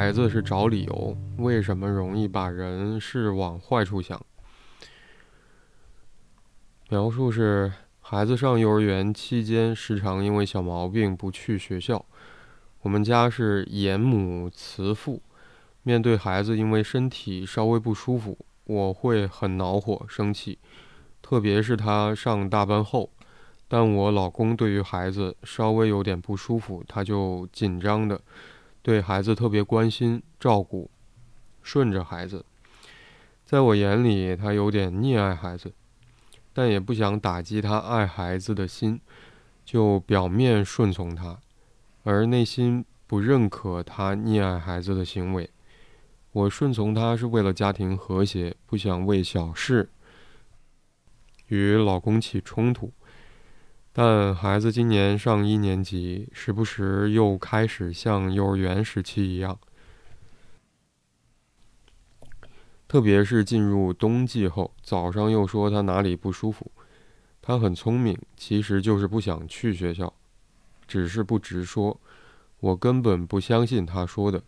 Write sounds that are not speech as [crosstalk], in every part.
孩子是找理由，为什么容易把人事往坏处想？描述是：孩子上幼儿园期间，时常因为小毛病不去学校。我们家是严母慈父，面对孩子因为身体稍微不舒服，我会很恼火、生气，特别是他上大班后。但我老公对于孩子稍微有点不舒服，他就紧张的，对孩子特别关心照顾，顺着孩子。在我眼里，他有点溺爱孩子，但也不想打击他爱孩子的心，就表面顺从他，而内心不认可他溺爱孩子的行为。我顺从他是为了家庭和谐，不想为小事与老公起冲突。但孩子今年上一年级，时不时又开始像幼儿园时期一样，特别是进入冬季后，早上又说他哪里不舒服。他很聪明，其实就是不想去学校，只是不直说。我根本不相信他说的，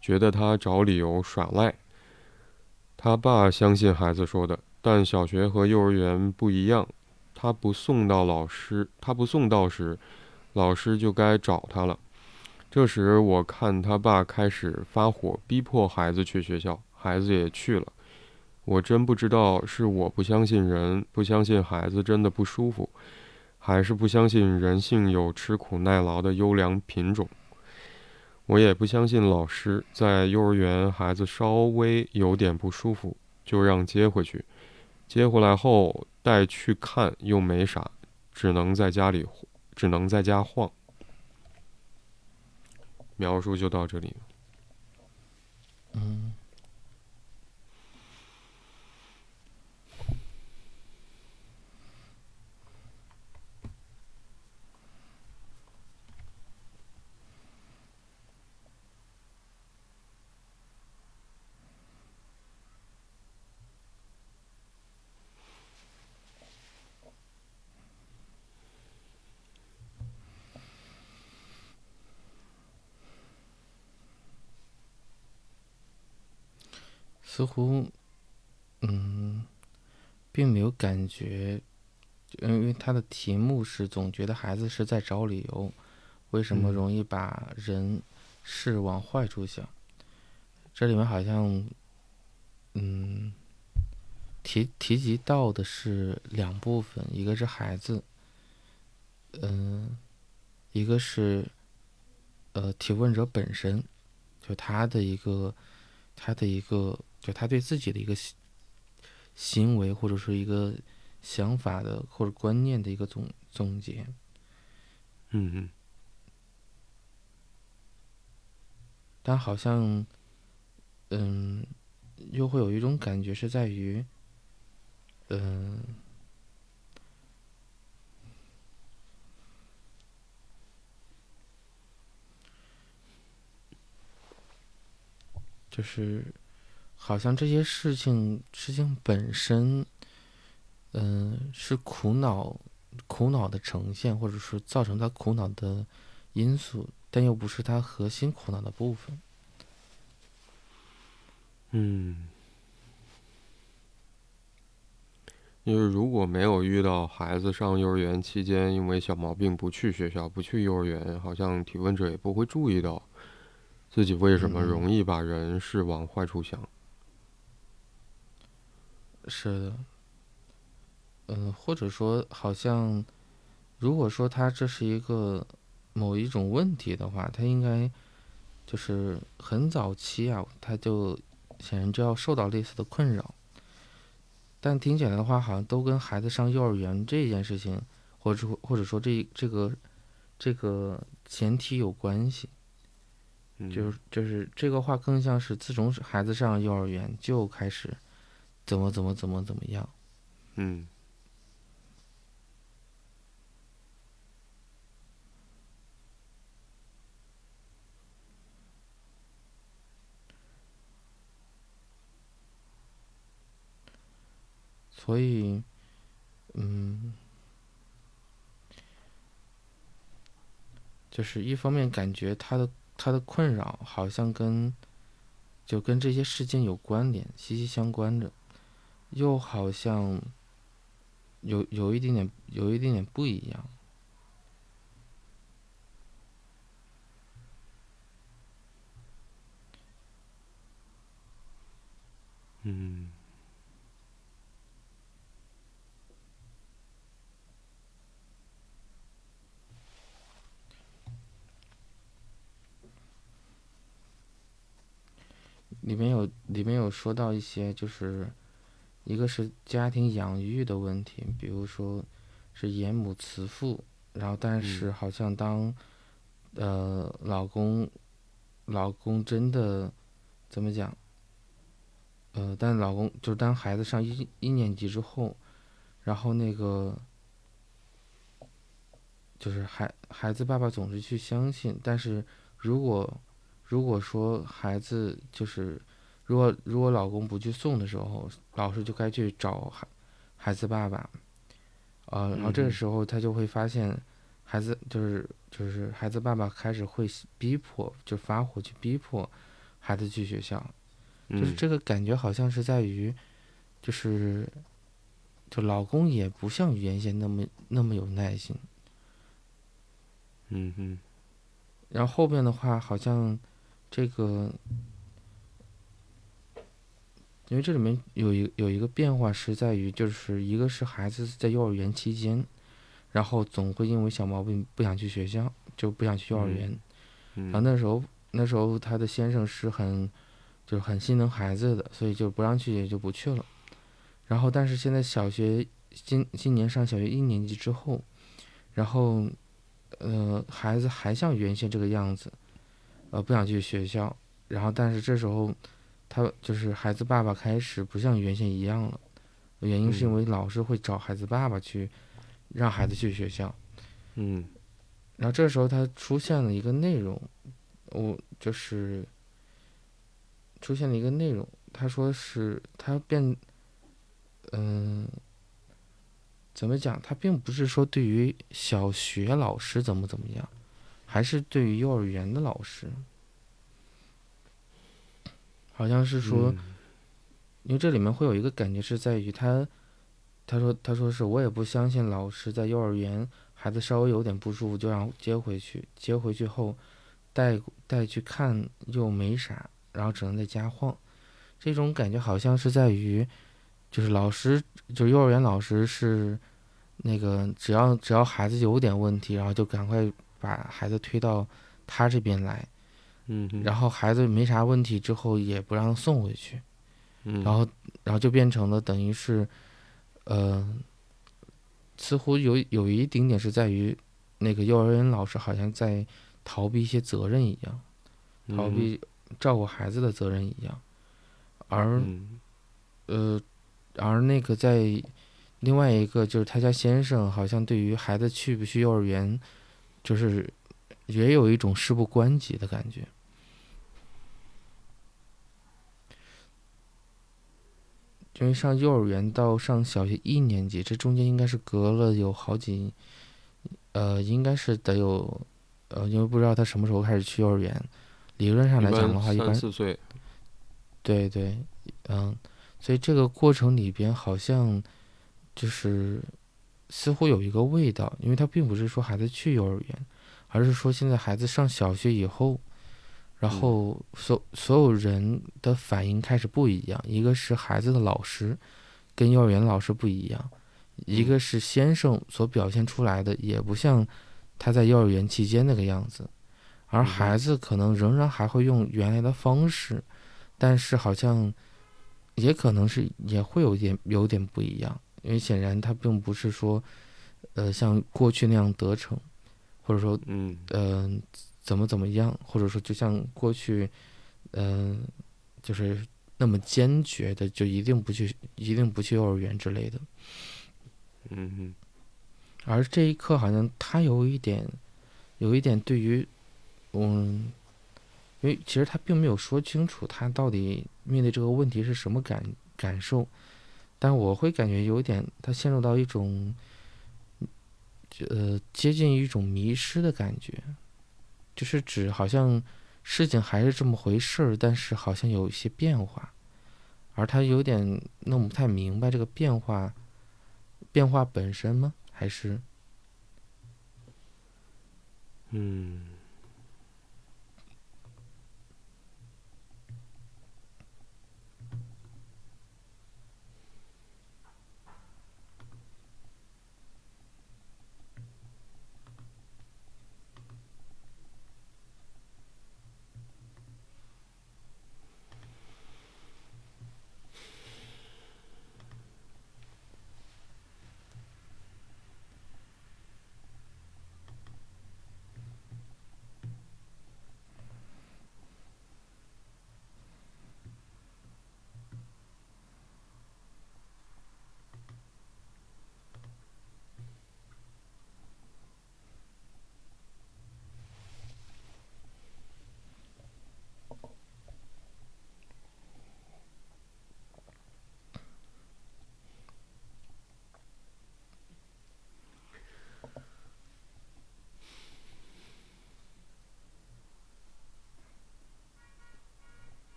觉得他找理由耍赖。他爸相信孩子说的，但小学和幼儿园不一样。他不送到老师，他不送到时，老师就该找他了。这时我看他爸开始发火，逼迫孩子去学校，孩子也去了。我真不知道是我不相信人，不相信孩子真的不舒服，还是不相信人性有吃苦耐劳的优良品种。我也不相信老师在幼儿园，孩子稍微有点不舒服就让接回去，接回来后。再去看又没啥，只能在家里，只能在家晃。描述就到这里。嗯。似乎，嗯，并没有感觉，因为他的题目是总觉得孩子是在找理由，为什么容易把人事往坏处想？这里面好像，嗯，提提及到的是两部分，一个是孩子，嗯，一个是，呃，提问者本身，就他的一个，他的一个。就他对自己的一个行为，或者是一个想法的或者观念的一个总总结，嗯嗯，但好像，嗯，又会有一种感觉是在于，嗯，就是。好像这些事情，事情本身，嗯，是苦恼，苦恼的呈现，或者是造成他苦恼的因素，但又不是他核心苦恼的部分。嗯，因为如果没有遇到孩子上幼儿园期间因为小毛病不去学校、不去幼儿园，好像提问者也不会注意到自己为什么容易把人事往坏处想。是的，嗯，或者说，好像，如果说他这是一个某一种问题的话，他应该就是很早期啊，他就显然就要受到类似的困扰。但听起来的话，好像都跟孩子上幼儿园这件事情，或者或者说这这个这个前提有关系。就是就是这个话更像是自从孩子上幼儿园就开始。怎么怎么怎么怎么样？嗯。所以，嗯，就是一方面感觉他的他的困扰好像跟就跟这些事件有关联，息息相关的，又好像有有一点点有一点点不一样。嗯。里面有里面有说到一些，就是一个是家庭养育的问题，比如说是严母慈父，然后但是好像当呃老公老公真的怎么讲？呃，但老公就是当孩子上一一年级之后，然后那个就是孩孩子爸爸总是去相信，但是如果如果说孩子就是，如果如果老公不去送的时候，老师就该去找孩孩子爸爸，呃，然后这个时候他就会发现，孩子就是就是孩子爸爸开始会逼迫，就发火去逼迫孩子去学校。就是这个感觉好像是在于，就是，就老公也不像原先那么那么有耐心。嗯嗯。然后后边的话好像，这个，因为这里面有一有一个变化是在于，就是一个是孩子在幼儿园期间，然后总会因为小毛病不想去学校，就不想去幼儿园。然后那时候那时候他的先生是很。就是很心疼孩子的，所以就不让去也就不去了。然后，但是现在小学今今年上小学一年级之后，然后，呃，孩子还像原先这个样子，呃，不想去学校。然后，但是这时候，他就是孩子爸爸开始不像原先一样了。原因是因为老师会找孩子爸爸去，让孩子去学校。嗯。然后这时候他出现了一个内容，我就是。出现了一个内容，他说是他变，嗯，怎么讲？他并不是说对于小学老师怎么怎么样，还是对于幼儿园的老师，好像是说，因为这里面会有一个感觉是在于他，他说他说是我也不相信老师在幼儿园孩子稍微有点不舒服就让接回去，接回去后带带去看又没啥。然后只能在家晃，这种感觉好像是在于，就是老师，就是幼儿园老师是，那个只要只要孩子有点问题，然后就赶快把孩子推到他这边来，嗯，然后孩子没啥问题之后也不让送回去，嗯，然后然后就变成了等于是，呃，似乎有有一丁点是在于，那个幼儿园老师好像在逃避一些责任一样，逃避。照顾孩子的责任一样，而，呃，而那个在另外一个就是他家先生，好像对于孩子去不去幼儿园，就是也有一种事不关己的感觉。因为上幼儿园到上小学一年级，这中间应该是隔了有好几，呃，应该是得有，呃，因为不知道他什么时候开始去幼儿园。理论上来讲的话，一般四岁。对对，嗯，所以这个过程里边好像就是似乎有一个味道，因为他并不是说孩子去幼儿园，而是说现在孩子上小学以后，然后所所有人的反应开始不一样，一个是孩子的老师跟幼儿园老师不一样，一个是先生所表现出来的也不像他在幼儿园期间那个样子。而孩子可能仍然还会用原来的方式，但是好像也可能是也会有点有点不一样，因为显然他并不是说，呃，像过去那样得逞，或者说，嗯，呃，怎么怎么样，或者说就像过去，嗯，就是那么坚决的，就一定不去，一定不去幼儿园之类的。嗯哼。而这一刻，好像他有一点，有一点对于。嗯，因为其实他并没有说清楚他到底面对这个问题是什么感感受，但我会感觉有点他陷入到一种，呃，接近于一种迷失的感觉，就是指好像事情还是这么回事儿，但是好像有一些变化，而他有点弄不太明白这个变化，变化本身吗？还是？嗯，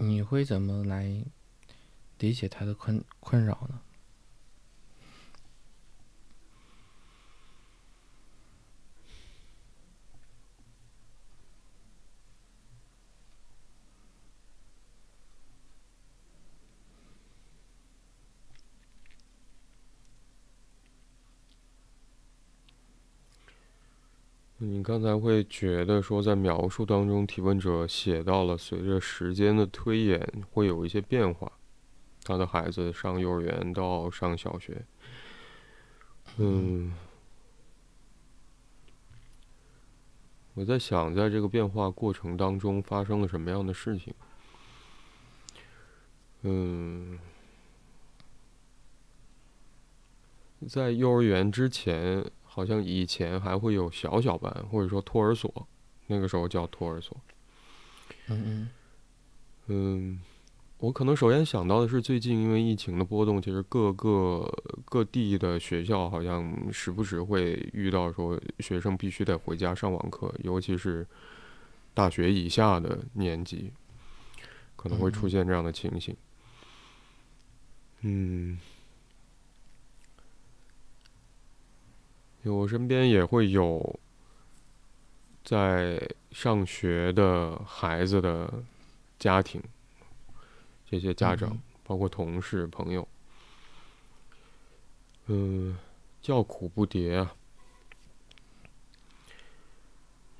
你会怎么来理解他的困困扰呢？你刚才会觉得说，在描述当中，提问者写到了随着时间的推演会有一些变化，他的孩子上幼儿园到上小学，嗯，我在想，在这个变化过程当中发生了什么样的事情？嗯，在幼儿园之前。好像以前还会有小小班，或者说托儿所，那个时候叫托儿所。嗯嗯嗯，我可能首先想到的是，最近因为疫情的波动，其实各个各地的学校好像时不时会遇到说学生必须得回家上网课，尤其是大学以下的年级，可能会出现这样的情形。嗯。我身边也会有在上学的孩子的家庭，这些家长包括同事朋友，嗯，叫苦不迭啊。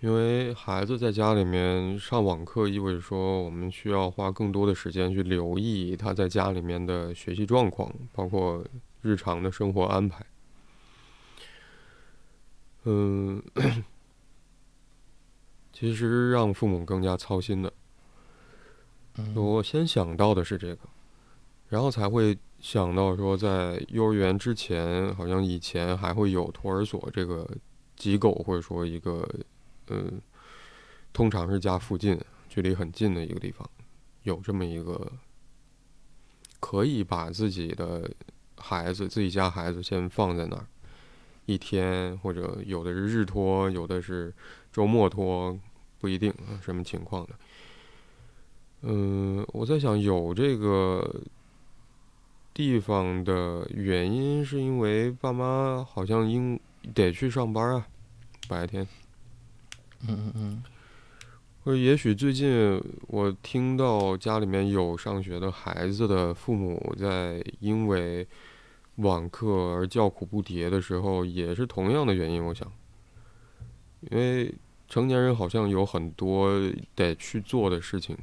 因为孩子在家里面上网课，意味着说我们需要花更多的时间去留意他在家里面的学习状况，包括日常的生活安排。嗯，[coughs] 其实让父母更加操心的。我先想到的是这个，然后才会想到说，在幼儿园之前，好像以前还会有托儿所这个机构，或者说一个，嗯，通常是家附近，距离很近的一个地方，有这么一个可以把自己的孩子、自己家孩子先放在那儿。一天或者有的是日托，有的是周末托，不一定什么情况的。嗯，我在想有这个地方的原因，是因为爸妈好像应得去上班啊，白天。嗯嗯嗯。或者也许最近我听到家里面有上学的孩子的父母在因为。网课而叫苦不迭的时候，也是同样的原因。我想，因为成年人好像有很多得去做的事情，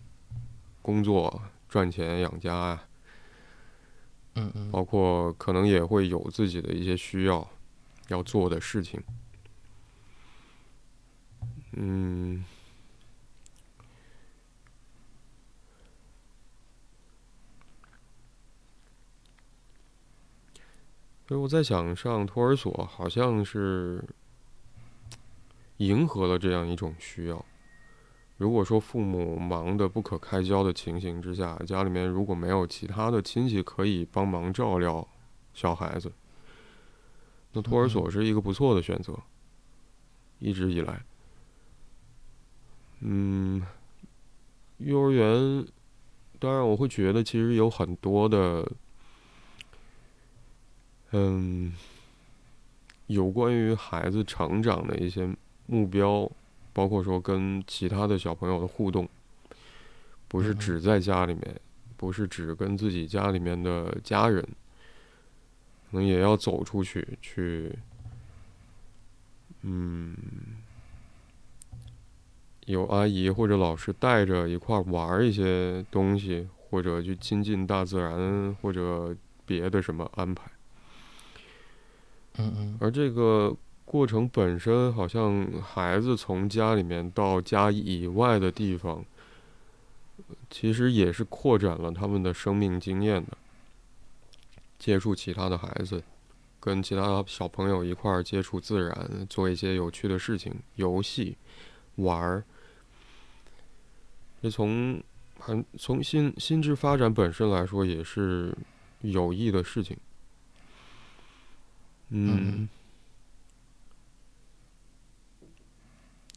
工作、赚钱养家啊，嗯嗯，包括可能也会有自己的一些需要要做的事情。嗯，所以我在想，上托儿所好像是迎合了这样一种需要。如果说父母忙得不可开交的情形之下，家里面如果没有其他的亲戚可以帮忙照料小孩子，那托儿所是一个不错的选择。一直以来，嗯，幼儿园，当然我会觉得其实有很多的，嗯，有关于孩子成长的一些目标。包括说跟其他的小朋友的互动，不是只在家里面，不是只跟自己家里面的家人，可能也要走出去去，嗯，有阿姨或者老师带着一块玩一些东西，或者去亲近大自然，或者别的什么安排。嗯嗯，而这个。过程本身好像孩子从家里面到家以外的地方，其实也是扩展了他们的生命经验的。接触其他的孩子，跟其他小朋友一块儿接触自然，做一些有趣的事情、游戏、玩儿。这从很从心心智发展本身来说，也是有益的事情。嗯。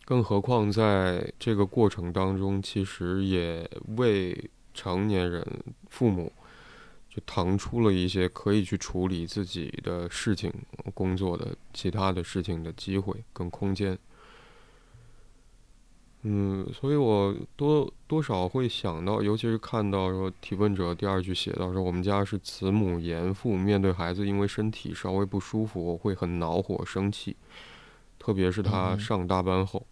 更何况，在这个过程当中，其实也为成年人、父母就腾出了一些可以去处理自己的事情、工作的其他的事情的机会跟空间。嗯，所以我多多少会想到，尤其是看到说提问者第二句写到说，我们家是慈母严父，面对孩子因为身体稍微不舒服，我会很恼火、生气，特别是他上大班后。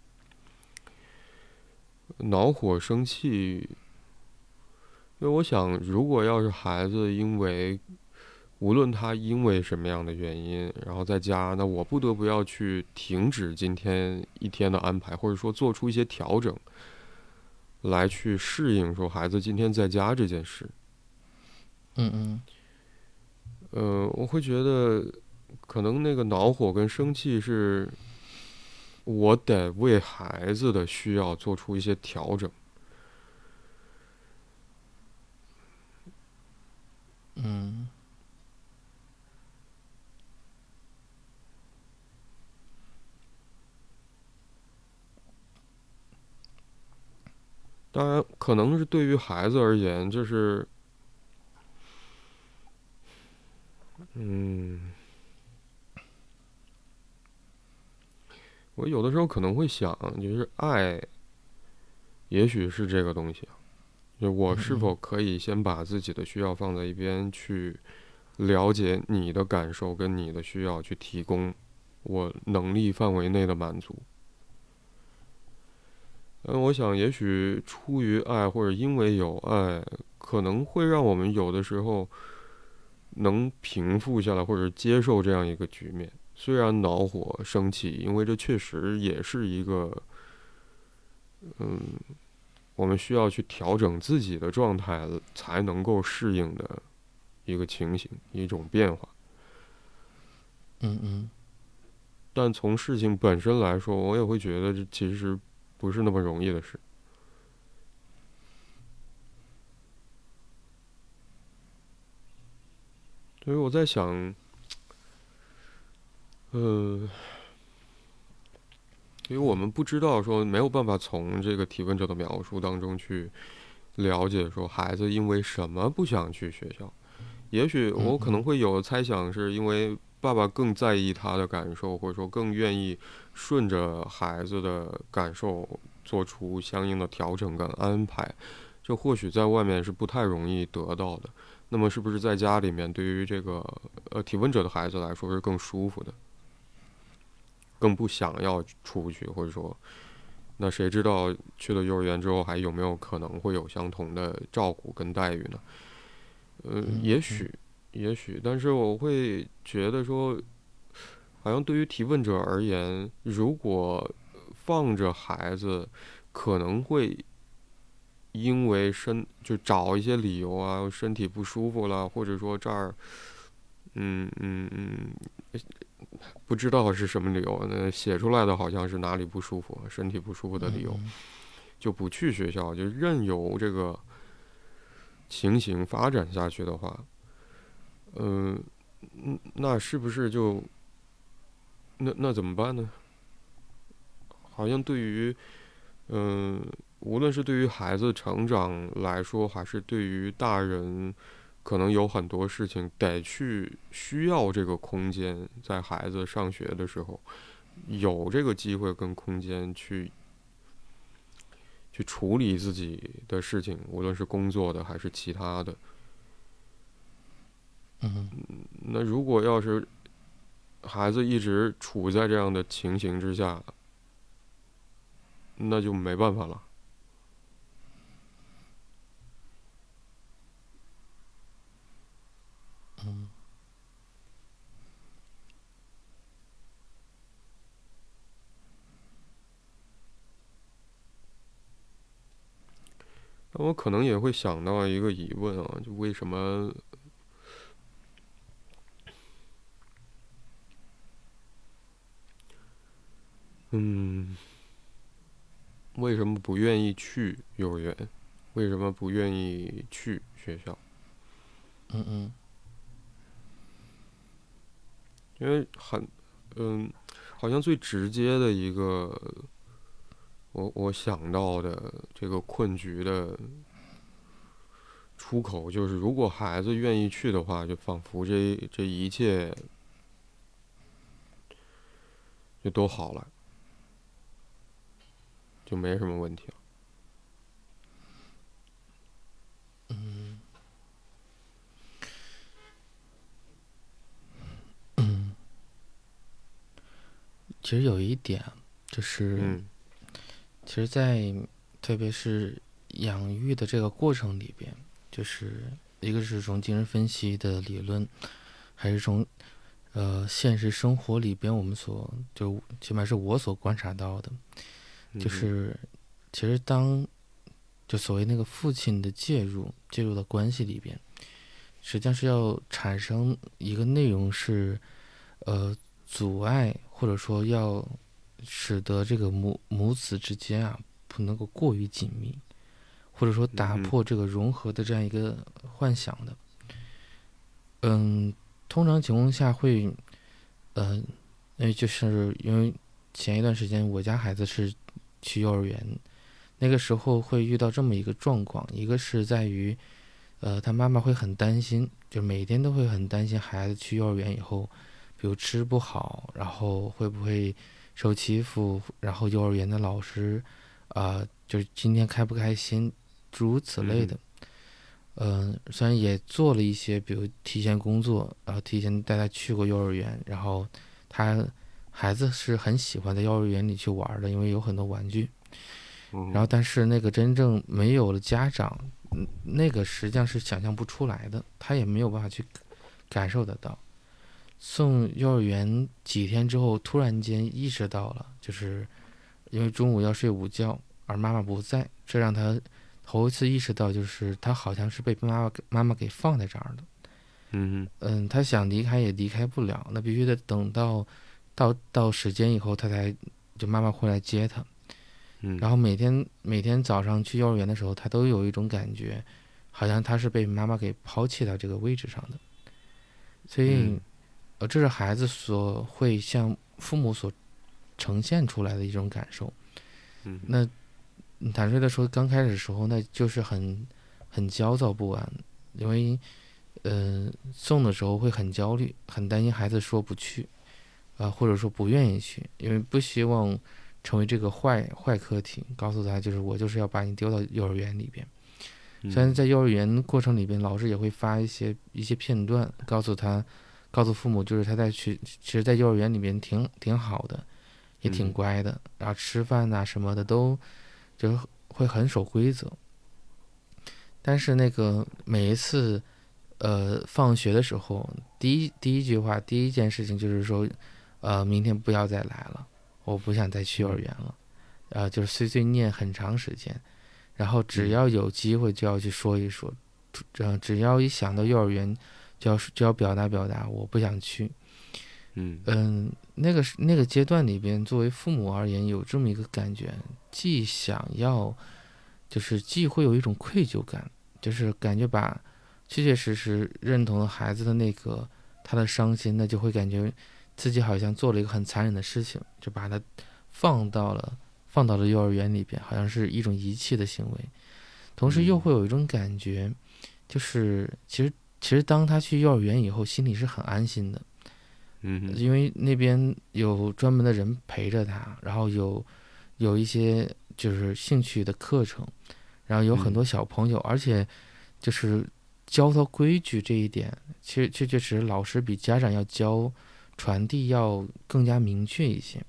恼火、生气，因为我想，如果要是孩子因为无论他因为什么样的原因，然后在家，那我不得不要去停止今天一天的安排，或者说做出一些调整，来去适应说孩子今天在家这件事。嗯嗯。呃，我会觉得，可能那个恼火跟生气是。我得为孩子的需要做出一些调整。嗯。当然，可能是对于孩子而言，就是，嗯。我有的时候可能会想，就是爱，也许是这个东西，就我是否可以先把自己的需要放在一边，去了解你的感受跟你的需要，去提供我能力范围内的满足。嗯，我想也许出于爱或者因为有爱，可能会让我们有的时候能平复下来，或者接受这样一个局面。虽然恼火、生气，因为这确实也是一个，嗯，我们需要去调整自己的状态才能够适应的一个情形、一种变化。嗯嗯。但从事情本身来说，我也会觉得这其实不是那么容易的事。所以我在想。呃，因为我们不知道说没有办法从这个提问者的描述当中去了解说孩子因为什么不想去学校。也许我可能会有猜想，是因为爸爸更在意他的感受，或者说更愿意顺着孩子的感受做出相应的调整跟安排。这或许在外面是不太容易得到的。那么，是不是在家里面对于这个呃提问者的孩子来说是更舒服的？更不想要出去，或者说，那谁知道去了幼儿园之后还有没有可能会有相同的照顾跟待遇呢？呃，也许，也许，但是我会觉得说，好像对于提问者而言，如果放着孩子，可能会因为身就找一些理由啊，身体不舒服了，或者说这儿，嗯嗯嗯，不知道是什么理由，那写出来的好像是哪里不舒服，身体不舒服的理由，就不去学校，就任由这个情形发展下去的话，嗯，那是不是就那那怎么办呢？好像对于，嗯，无论是对于孩子成长来说，还是对于大人，可能有很多事情得去需要这个空间，在孩子上学的时候，有这个机会跟空间去去处理自己的事情，无论是工作的还是其他的。嗯，那如果要是孩子一直处在这样的情形之下，那就没办法了。嗯。那我可能也会想到一个疑问啊，就为什么？嗯。为什么不愿意去幼儿园？为什么不愿意去学校？嗯嗯。因为很，嗯，好像最直接的一个，我我想到的这个困局的出口，就是如果孩子愿意去的话，就仿佛这这一切就都好了。就没什么问题了。嗯，嗯，其实有一点就是，其实，在特别是养育的这个过程里边，就是一个是从精神分析的理论，还是从呃现实生活里边我们所就起码是我所观察到的。就是，其实当就所谓那个父亲的介入介入到关系里边，实际上是要产生一个内容是，呃，阻碍或者说要使得这个母母子之间啊不能够过于紧密，或者说打破这个融合的这样一个幻想的。嗯，通常情况下会，嗯，因为就是因为前一段时间我家孩子是。去幼儿园，那个时候会遇到这么一个状况，一个是在于，呃，他妈妈会很担心，就每天都会很担心孩子去幼儿园以后，比如吃不好，然后会不会受欺负，然后幼儿园的老师，啊，就是今天开不开心，诸如此类的。嗯，虽然也做了一些，比如提前工作，然后提前带他去过幼儿园，然后他。孩子是很喜欢在幼儿园里去玩的，因为有很多玩具。然后，但是那个真正没有了家长，那个实际上是想象不出来的，他也没有办法去感受得到。送幼儿园几天之后，突然间意识到了，就是因为中午要睡午觉，而妈妈不在，这让他头一次意识到，就是他好像是被妈妈妈妈给放在这儿的。嗯嗯，他想离开也离开不了，那必须得等到。到到时间以后，他才就妈妈会来接他，嗯，然后每天每天早上去幼儿园的时候，他都有一种感觉，好像他是被妈妈给抛弃到这个位置上的，所以，呃，这是孩子所会向父母所呈现出来的一种感受，嗯，那坦率的说，刚开始的时候，那就是很很焦躁不安，因为，嗯，送的时候会很焦虑，很担心孩子说不去。啊，或者说不愿意去，因为不希望成为这个坏坏课题。告诉他，就是我就是要把你丢到幼儿园里边。虽然在幼儿园过程里边，老师也会发一些一些片段，告诉他，告诉父母，就是他在去，其实，在幼儿园里边挺挺好的，也挺乖的，然后吃饭呐什么的都就是会很守规则。但是那个每一次，呃，放学的时候，第一第一句话，第一件事情就是说，呃，明天不要再来了，我不想再去幼儿园了，呃，就是碎碎念很长时间，然后只要有机会就要去说一说，嗯，只要一想到幼儿园，就要就要表达表达，我不想去。嗯嗯，那个是那个阶段里边，作为父母而言，有这么一个感觉，既想要，就是既会有一种愧疚感，就是感觉把确确实实认同了孩子的那个他的伤心，那就会感觉自己好像做了一个很残忍的事情，就把他放到了放到了幼儿园里边，好像是一种遗弃的行为，同时又会有一种感觉，就是其实其实当他去幼儿园以后，心里是很安心的。嗯因为那边有专门的人陪着他，然后有有一些就是兴趣的课程，然后有很多小朋友，而且就是教他规矩这一点，其实确确实实老师比家长要教传递要更加明确一些。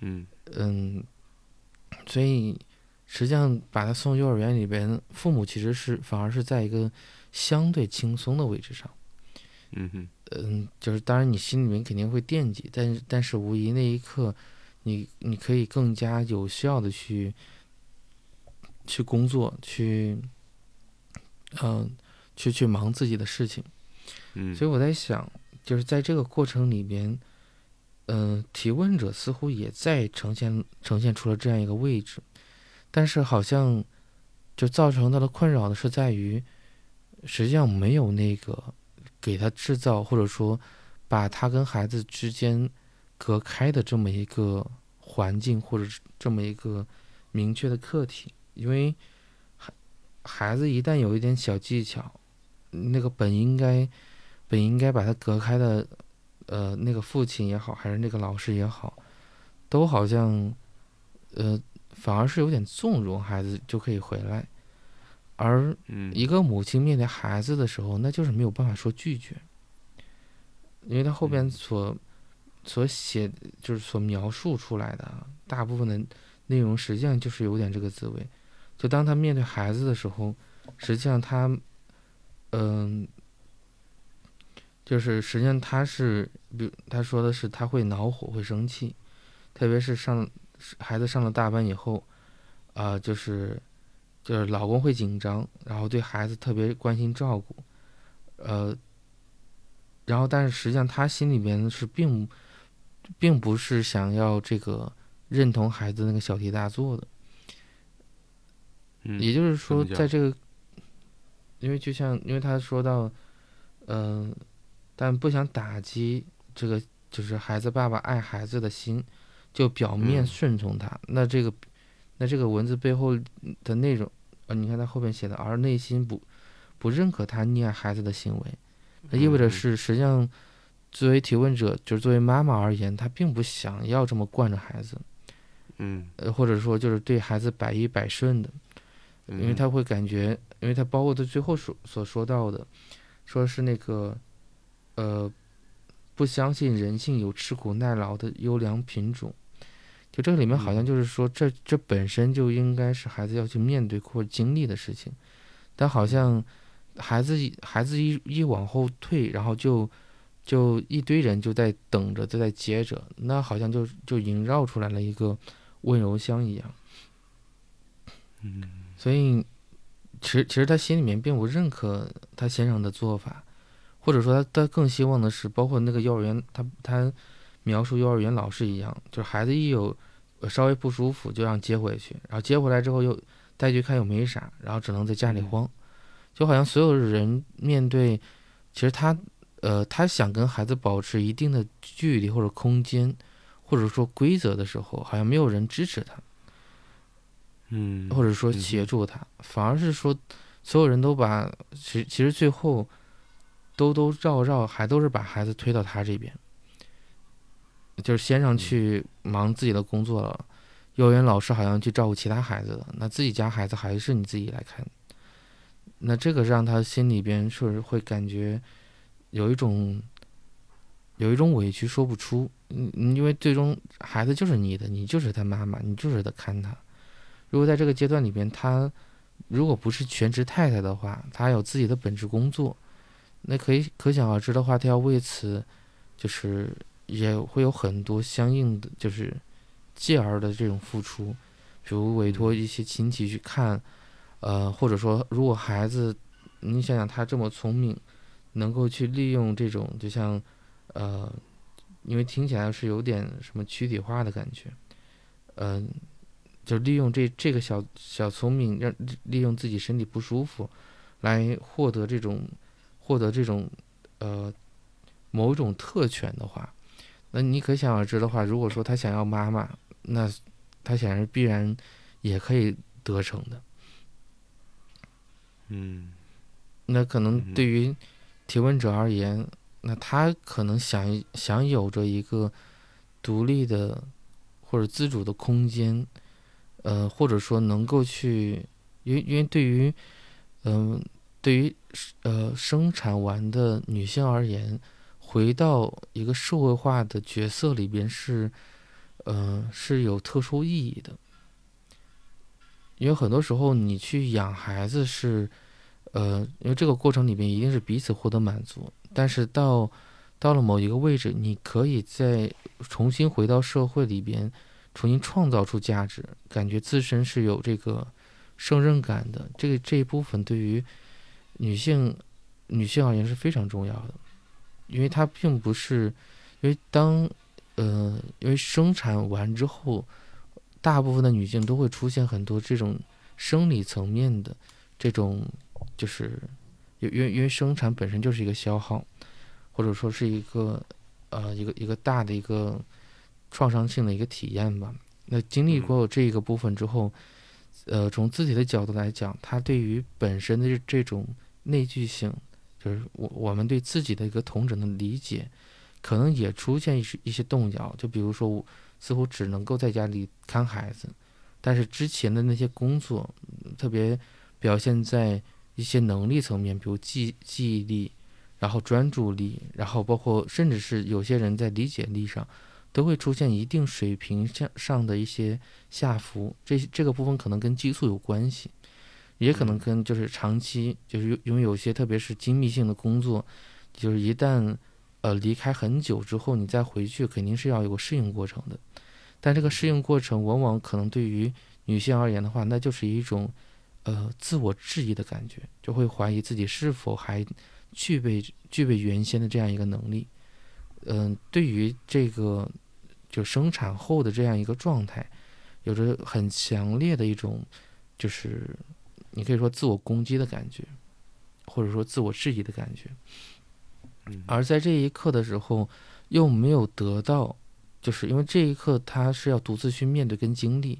嗯嗯，所以实际上把他送幼儿园里边，父母其实是反而是在一个相对轻松的位置上。嗯哼嗯，就是当然你心里面肯定会惦记，但是但是无疑那一刻，你你可以更加有效的去去工作，去嗯、去去忙自己的事情。嗯所以我在想，就是在这个过程里边，嗯、提问者似乎也在呈现呈现出了这样一个位置，但是好像就造成他的困扰的是在于，实际上没有那个给他制造或者说把他跟孩子之间隔开的这么一个环境或者是这么一个明确的课题，因为孩孩子一旦有一点小技巧，那个本应该本应该把他隔开的，呃，那个父亲也好，还是那个老师也好，都好像，呃，反而是有点纵容孩子就可以回来，而嗯。一个母亲面对孩子的时候，那就是没有办法说拒绝，因为他后边所所写就是所描述出来的啊大部分的内容，实际上就是有点这个滋味。就当他面对孩子的时候，实际上他，嗯、就是实际上他是，比如他说的是他会恼火，会生气，特别是上孩子上了大班以后，啊、就是就是老公会紧张，然后对孩子特别关心照顾，呃，然后但是实际上他心里边是并并不是想要这个认同孩子那个小题大做的，嗯。也就是说，在这个，因为就像因为他说到，嗯、但不想打击这个就是孩子爸爸爱孩子的心，就表面嗯。顺从他，那这个那这个文字背后的内容，呃，你看他后面写的，而内心不不认可他溺爱孩子的行为，那意味着嗯。是实际上作为提问者，就是作为妈妈而言，她并不想要这么惯着孩子，嗯。呃，或者说就是对孩子百依百顺的。嗯因为他会感觉，因为他包括他最后所所说到的，说是那个，呃，不相信人性有吃苦耐劳的优良品种，就这个里面好像嗯。就是说，这这本身就应该是孩子要去面对或者经历的事情，但好像孩子孩子一一往后退，然后就就一堆人就在等着，就在接着，那好像就就萦绕出来了一个温柔乡一样。嗯。所以，其实其实他心里面并不认可他先生的做法，或者说他他更希望的是，包括那个幼儿园，他他描述幼儿园老师一样，就是孩子一有呃稍微不舒服就让接回去，然后接回来之后又带去看又没啥，然后只能在家里嗯慌，就好像所有人面对，其实他呃他想跟孩子保持一定的距离或者空间，或者说规则的时候，好像没有人支持他。嗯或者说协助他，反而是说所有人都把其其实最后兜兜绕绕还都是把孩子推到他这边，就是先生去忙自己的工作了，幼儿园老师好像去照顾其他孩子了，那自己家孩子还是你自己来看，那这个让他心里边是会感觉有一种有一种委屈说不出，嗯，嗯因为最终孩子就是你的，你就是他妈妈，你就是得看他。如果在这个阶段里边，他如果不是全职太太的话，他有自己的本职工作，那可以可想而知的话，他要为此，就是也会有很多相应的就是继而的这种付出，比如委托一些亲戚去看，呃，或者说如果孩子，你想想他这么聪明，能够去利用这种，就像，呃，因为听起来是有点什么躯体化的感觉，嗯。就利用这这个小小聪明，让利用自己身体不舒服，来获得这种获得这种呃某种特权的话，那你可想而知的话，如果说他想要妈妈，那他显然必然也可以得逞的。嗯，那可能对于提问者而言，那他可能想想有着一个独立的或者自主的空间。呃，或者说能够去，因为因为对于，嗯，对于呃生产完的女性而言，回到一个社会化的角色里边是，嗯，是有特殊意义的。因为很多时候你去养孩子是，呃，因为这个过程里边一定是彼此获得满足，但是到到了某一个位置，你可以再重新回到社会里边。重新创造出价值，感觉自身是有这个胜任感的，这个这一部分对于女性女性而言是非常重要的，因为它并不是因为当呃因为生产完之后，大部分的女性都会出现很多这种生理层面的这种就是因因因为生产本身就是一个消耗，或者说是一个呃一个一个大的一个。创伤性的一个体验吧。那经历过这个部分之后，呃，从自己的角度来讲，他对于本身的这种内聚性，就是我我们对自己的一个同整的理解，可能也出现一些一些动摇。就比如说，我似乎只能够在家里看孩子，但是之前的那些工作，特别表现在一些能力层面，比如记记忆力，然后专注力，然后包括甚至是有些人在理解力上。都会出现一定水平上上的一些下浮，这这个部分可能跟激素有关系，也可能跟就是长期就是拥有一些特别是精密性的工作，就是一旦呃离开很久之后，你再回去肯定是要有个适应过程的，但这个适应过程往往可能对于女性而言的话，那就是一种呃自我质疑的感觉，就会怀疑自己是否还具备具备原先的这样一个能力，嗯，对于这个。就生产后的这样一个状态，有着很强烈的一种，就是你可以说自我攻击的感觉，或者说自我质疑的感觉。而在这一刻的时候，又没有得到，就是因为这一刻他是要独自去面对跟经历、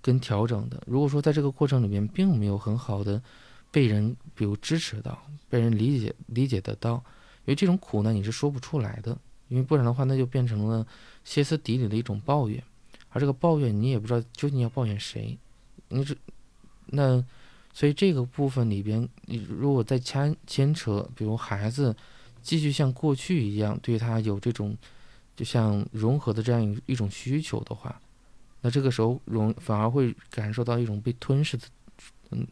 跟调整的。如果说在这个过程里面并没有很好的被人比如支持到、被人理解理解得到，因为这种苦呢你是说不出来的。因为不然的话，那就变成了歇斯底里的一种抱怨，而这个抱怨你也不知道究竟要抱怨谁，你是那，所以这个部分里边，你如果再牵牵扯，比如孩子继续像过去一样对他有这种就像融合的这样一种需求的话，那这个时候容反而会感受到一种被吞噬的，嗯，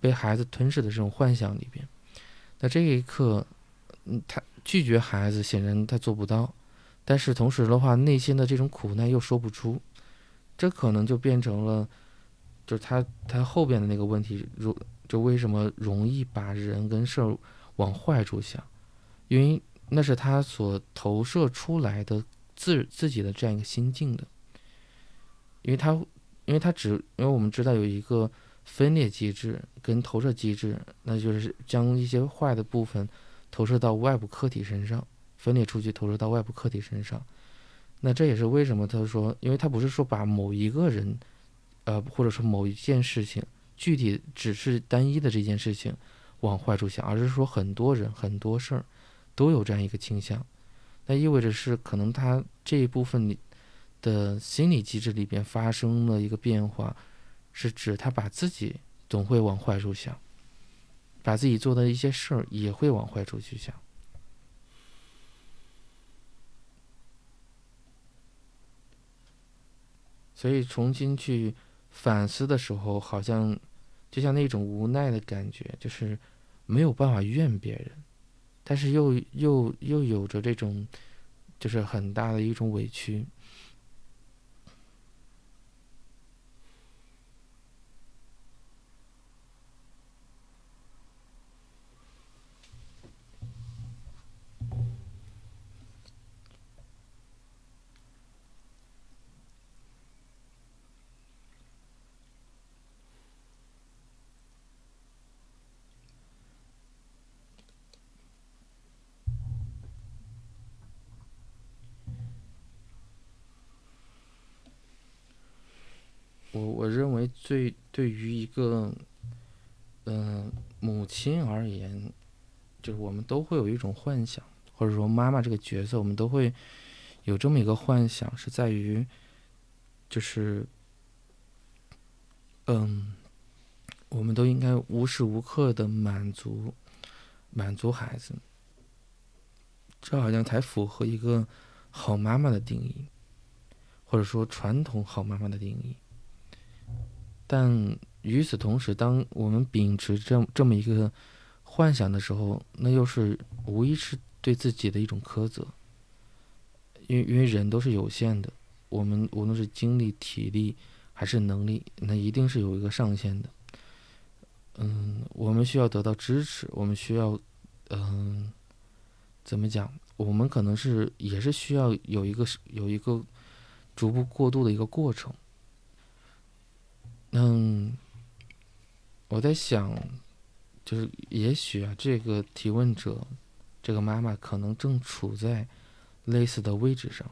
被孩子吞噬的这种幻想里边，那这一刻，嗯，他。拒绝孩子，显然他做不到，但是同时的话，内心的这种苦难又说不出，这可能就变成了，就是他他后边的那个问题，如就为什么容易把人跟事往坏处想，因为那是他所投射出来的自自己的这样一个心境的，因为他因为他只因为我们知道有一个分裂机制跟投射机制，那就是将一些坏的部分。投射到外部客体身上，分裂出去，投射到外部客体身上。那这也是为什么他说，因为他不是说把某一个人，呃，或者说某一件事情，具体只是单一的这件事情往坏处想，而是说很多人、很多事儿都有这样一个倾向。那意味着是可能他这一部分的心理机制里边发生了一个变化，是指他把自己总会往坏处想。把自己做的一些事儿也会往坏处去想，所以重新去反思的时候，好像就像那种无奈的感觉，就是没有办法怨别人，但是又又又有着这种，就是很大的一种委屈。我我对对于一个，嗯，母亲而言，就是我们都会有一种幻想，或者说妈妈这个角色，我们都会有这么一个幻想，是在于，就是，嗯，我们都应该无时无刻的满足，满足孩子，这好像才符合一个好妈妈的定义，或者说传统好妈妈的定义。但与此同时，当我们秉持这这么一个幻想的时候，那又是无疑是对自己的一种苛责。因为因为人都是有限的，我们无论是精力、体力还是能力，那一定是有一个上限的。嗯，我们需要得到支持，我们需要，嗯，怎么讲？我们可能是也是需要有一个有一个逐步过渡的一个过程。嗯，我在想，就是也许啊，这个提问者，这个妈妈可能正处在类似的位置上。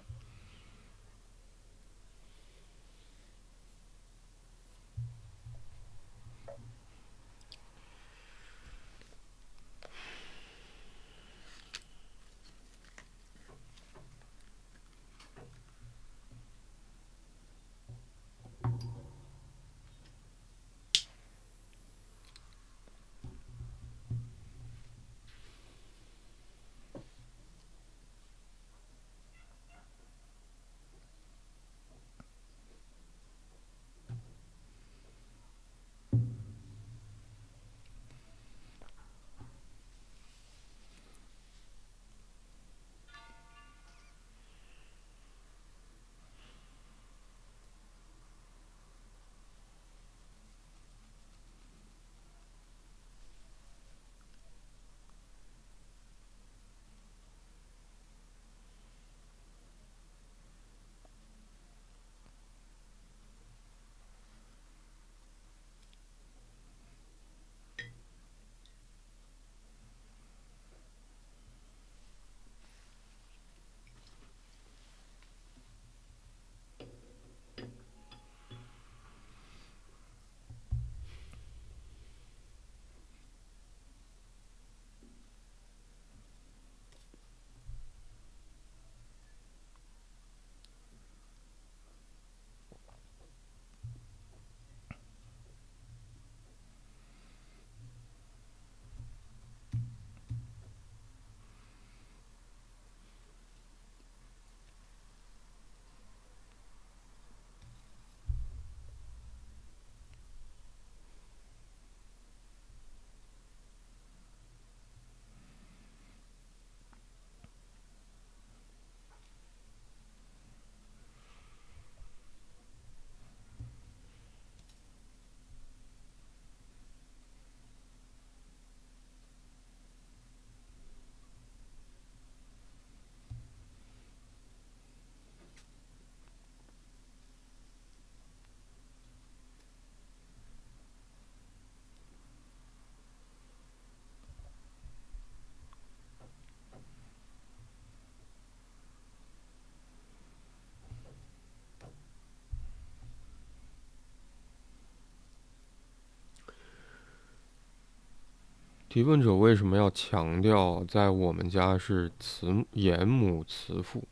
提问者为什么要强调在我们家是慈严母慈父？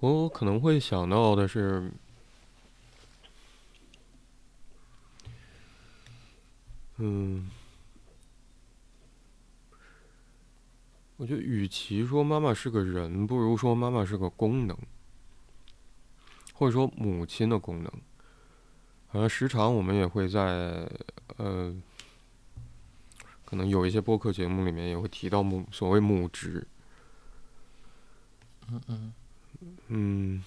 我可能会想到的是，嗯，我觉得与其说妈妈是个人，不如说妈妈是个功能，或者说母亲的功能。呃，时常我们也会在呃可能有一些播客节目里面也会提到母所谓母职。嗯嗯嗯，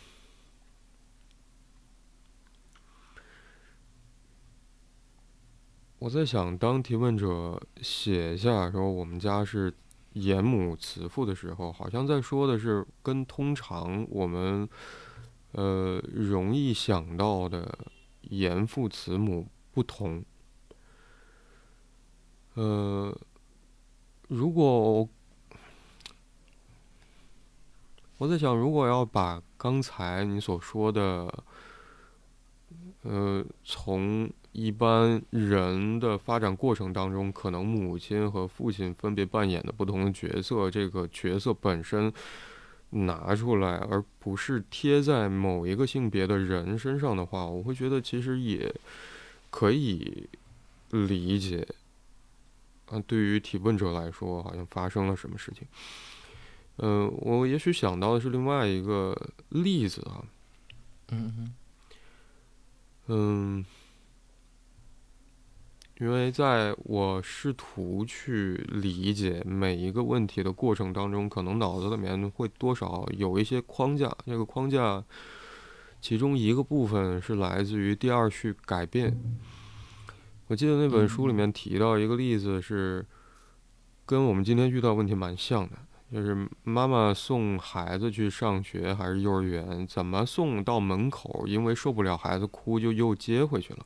我在想，当提问者写下说我们家是严母慈父的时候，好像在说的是跟通常我们呃容易想到的严父慈母不同。呃，如果我在想，如果要把刚才你所说的，呃，从一般人的发展过程当中，可能母亲和父亲分别扮演的不同的角色，这个角色本身拿出来，而不是贴在某一个性别的人身上的话，我会觉得其实也可以理解。啊，对于提问者来说，好像发生了什么事情。嗯，我也许想到的是另外一个例子啊。嗯嗯。嗯，因为在我试图去理解每一个问题的过程当中，可能脑子里面会多少有一些框架。这个框架，其中一个部分是来自于第二序改变。我记得那本书里面提到一个例子，是跟我们今天遇到问题蛮像的，就是妈妈送孩子去上学还是幼儿园，怎么送到门口，因为受不了孩子哭，就又接回去了。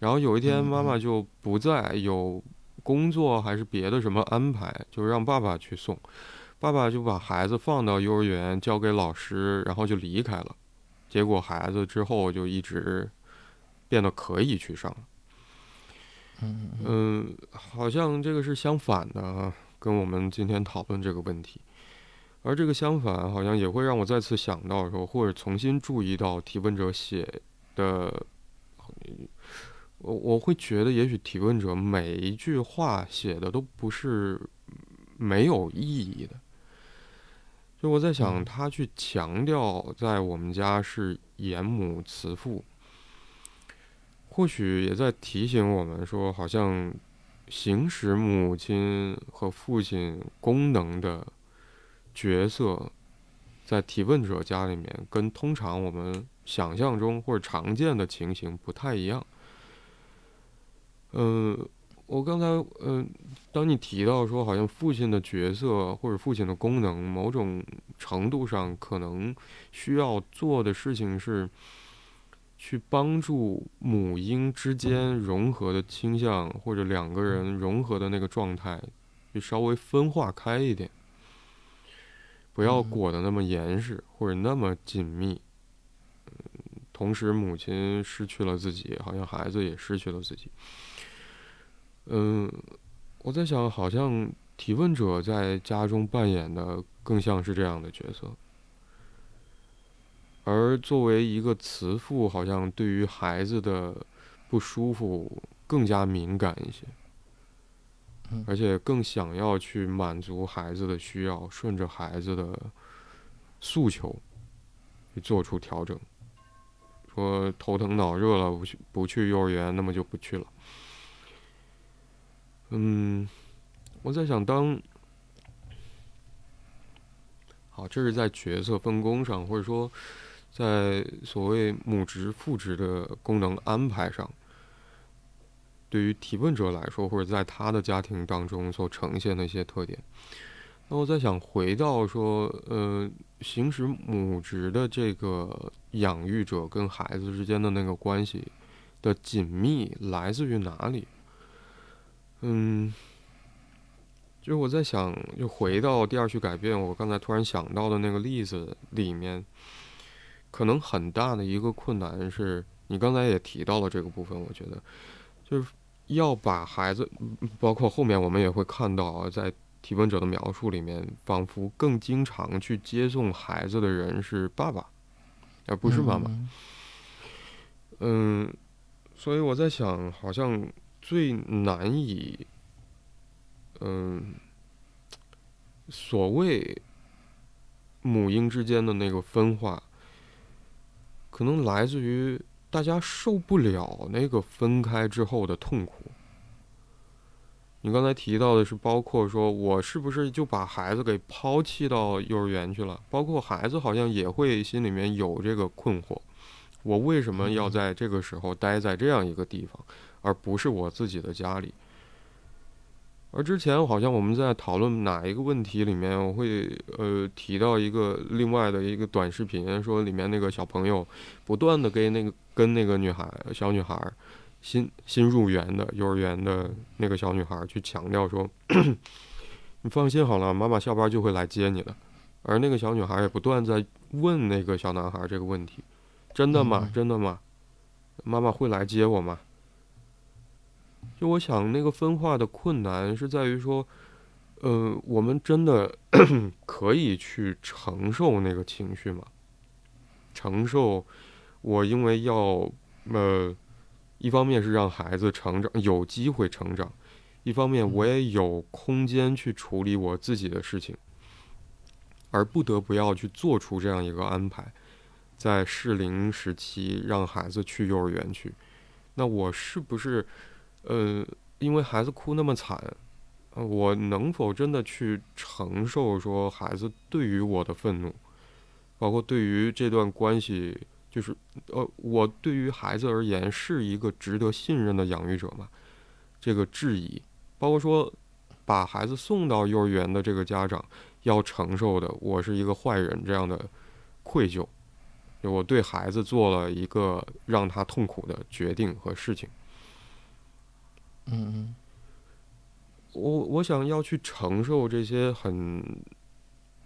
然后有一天妈妈就不在，有工作还是别的什么安排，就让爸爸去送。爸爸就把孩子放到幼儿园，交给老师，然后就离开了。结果孩子之后就一直变得可以去上了。嗯，好像这个是相反的，跟我们今天讨论这个问题。而这个相反，好像也会让我再次想到说，或者重新注意到提问者写的。我我会觉得，也许提问者每一句话写的都不是没有意义的。就我在想，他去强调在我们家是严母慈父。或许也在提醒我们说，好像行使母亲和父亲功能的角色，在提问者家里面，跟通常我们想象中或者常见的情形不太一样。嗯，我刚才嗯，当你提到说，好像父亲的角色或者父亲的功能，某种程度上可能需要做的事情是。去帮助母婴之间融合的倾向，或者两个人融合的那个状态，就稍微分化开一点，不要裹得那么严实或者那么紧密。嗯同时母亲失去了自己，好像孩子也失去了自己。嗯，我在想，好像提问者在家中扮演的更像是这样的角色。而作为一个慈父，好像对于孩子的不舒服更加敏感一些，而且更想要去满足孩子的需要，顺着孩子的诉求去做出调整。说头疼脑热了，不去不去幼儿园，那么就不去了。嗯，我在想，当好，这是在角色分工上，或者说。在所谓母职父职的功能安排上，对于提问者来说，或者在他的家庭当中所呈现的一些特点，那我在想，回到说，呃，行使母职的这个养育者跟孩子之间的那个关系的紧密来自于哪里？嗯，就是我在想，就回到第二句改变，我刚才突然想到的那个例子里面。可能很大的一个困难是你刚才也提到了这个部分，我觉得就是要把孩子，包括后面我们也会看到啊，在提问者的描述里面，仿佛更经常去接送孩子的人是爸爸，而不是妈妈。嗯，所以我在想，好像最难以，嗯，所谓母婴之间的那个分化。可能来自于大家受不了那个分开之后的痛苦，你刚才提到的是，包括说我是不是就把孩子给抛弃到幼儿园去了？包括孩子好像也会心里面有这个困惑：我为什么要在这个时候待在这样一个地方，而不是我自己的家里？而之前好像我们在讨论哪一个问题里面，我会呃提到一个另外的一个短视频，说里面那个小朋友不断的跟那个跟那个女孩小女孩。新新入园的幼儿园的那个小女孩去强调说：“ [clears throat] 你放心好了，妈妈下班就会来接你的。”而那个小女孩也不断在问那个小男孩这个问题：“真的吗？真的吗？妈妈会来接我吗？”就我想，那个分化的困难是在于说，呃，我们真的 [clears throat] 可以去承受那个情绪吗？承受我因为要呃。一方面是让孩子成长有机会成长，一方面我也有空间去处理我自己的事情，而不得不要去做出这样一个安排，在适龄时期让孩子去幼儿园去，那我是不是，呃，因为孩子哭那么惨，我能否真的去承受说孩子对于我的愤怒，包括对于这段关系？就是，呃，我对于孩子而言是一个值得信任的养育者吗？这个质疑，包括说把孩子送到幼儿园的这个家长要承受的，我是一个坏人这样的愧疚，我对孩子做了一个让他痛苦的决定和事情。嗯嗯，我我想要去承受这些很。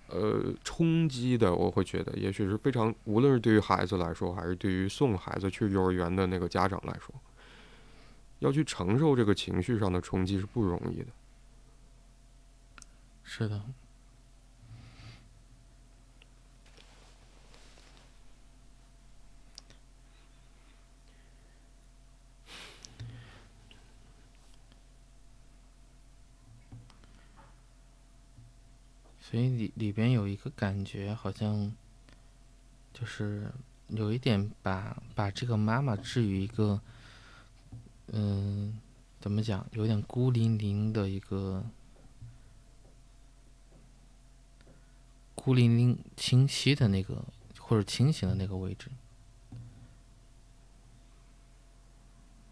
呃，冲击的，我会觉得，也许是非常，无论是对于孩子来说，还是对于送孩子去幼儿园的那个家长来说，要去承受这个情绪上的冲击是不容易的。是的。所以里里边有一个感觉，好像就是有一点把把这个妈妈置于一个，嗯，怎么讲，有点孤零零的一个孤零零清晰的那个或者清醒的那个位置。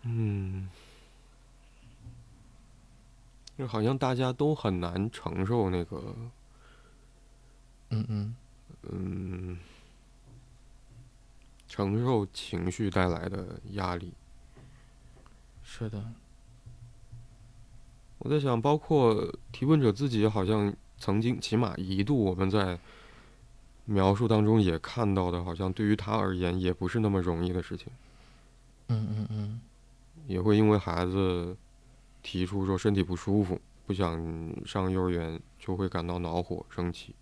嗯，就好像大家都很难承受那个。嗯嗯嗯，承受情绪带来的压力，是的。我在想，包括提问者自己，好像曾经，起码一度，我们在描述当中也看到的，好像对于他而言，也不是那么容易的事情。嗯嗯嗯，也会因为孩子提出说身体不舒服，不想上幼儿园，就会感到恼火、生气。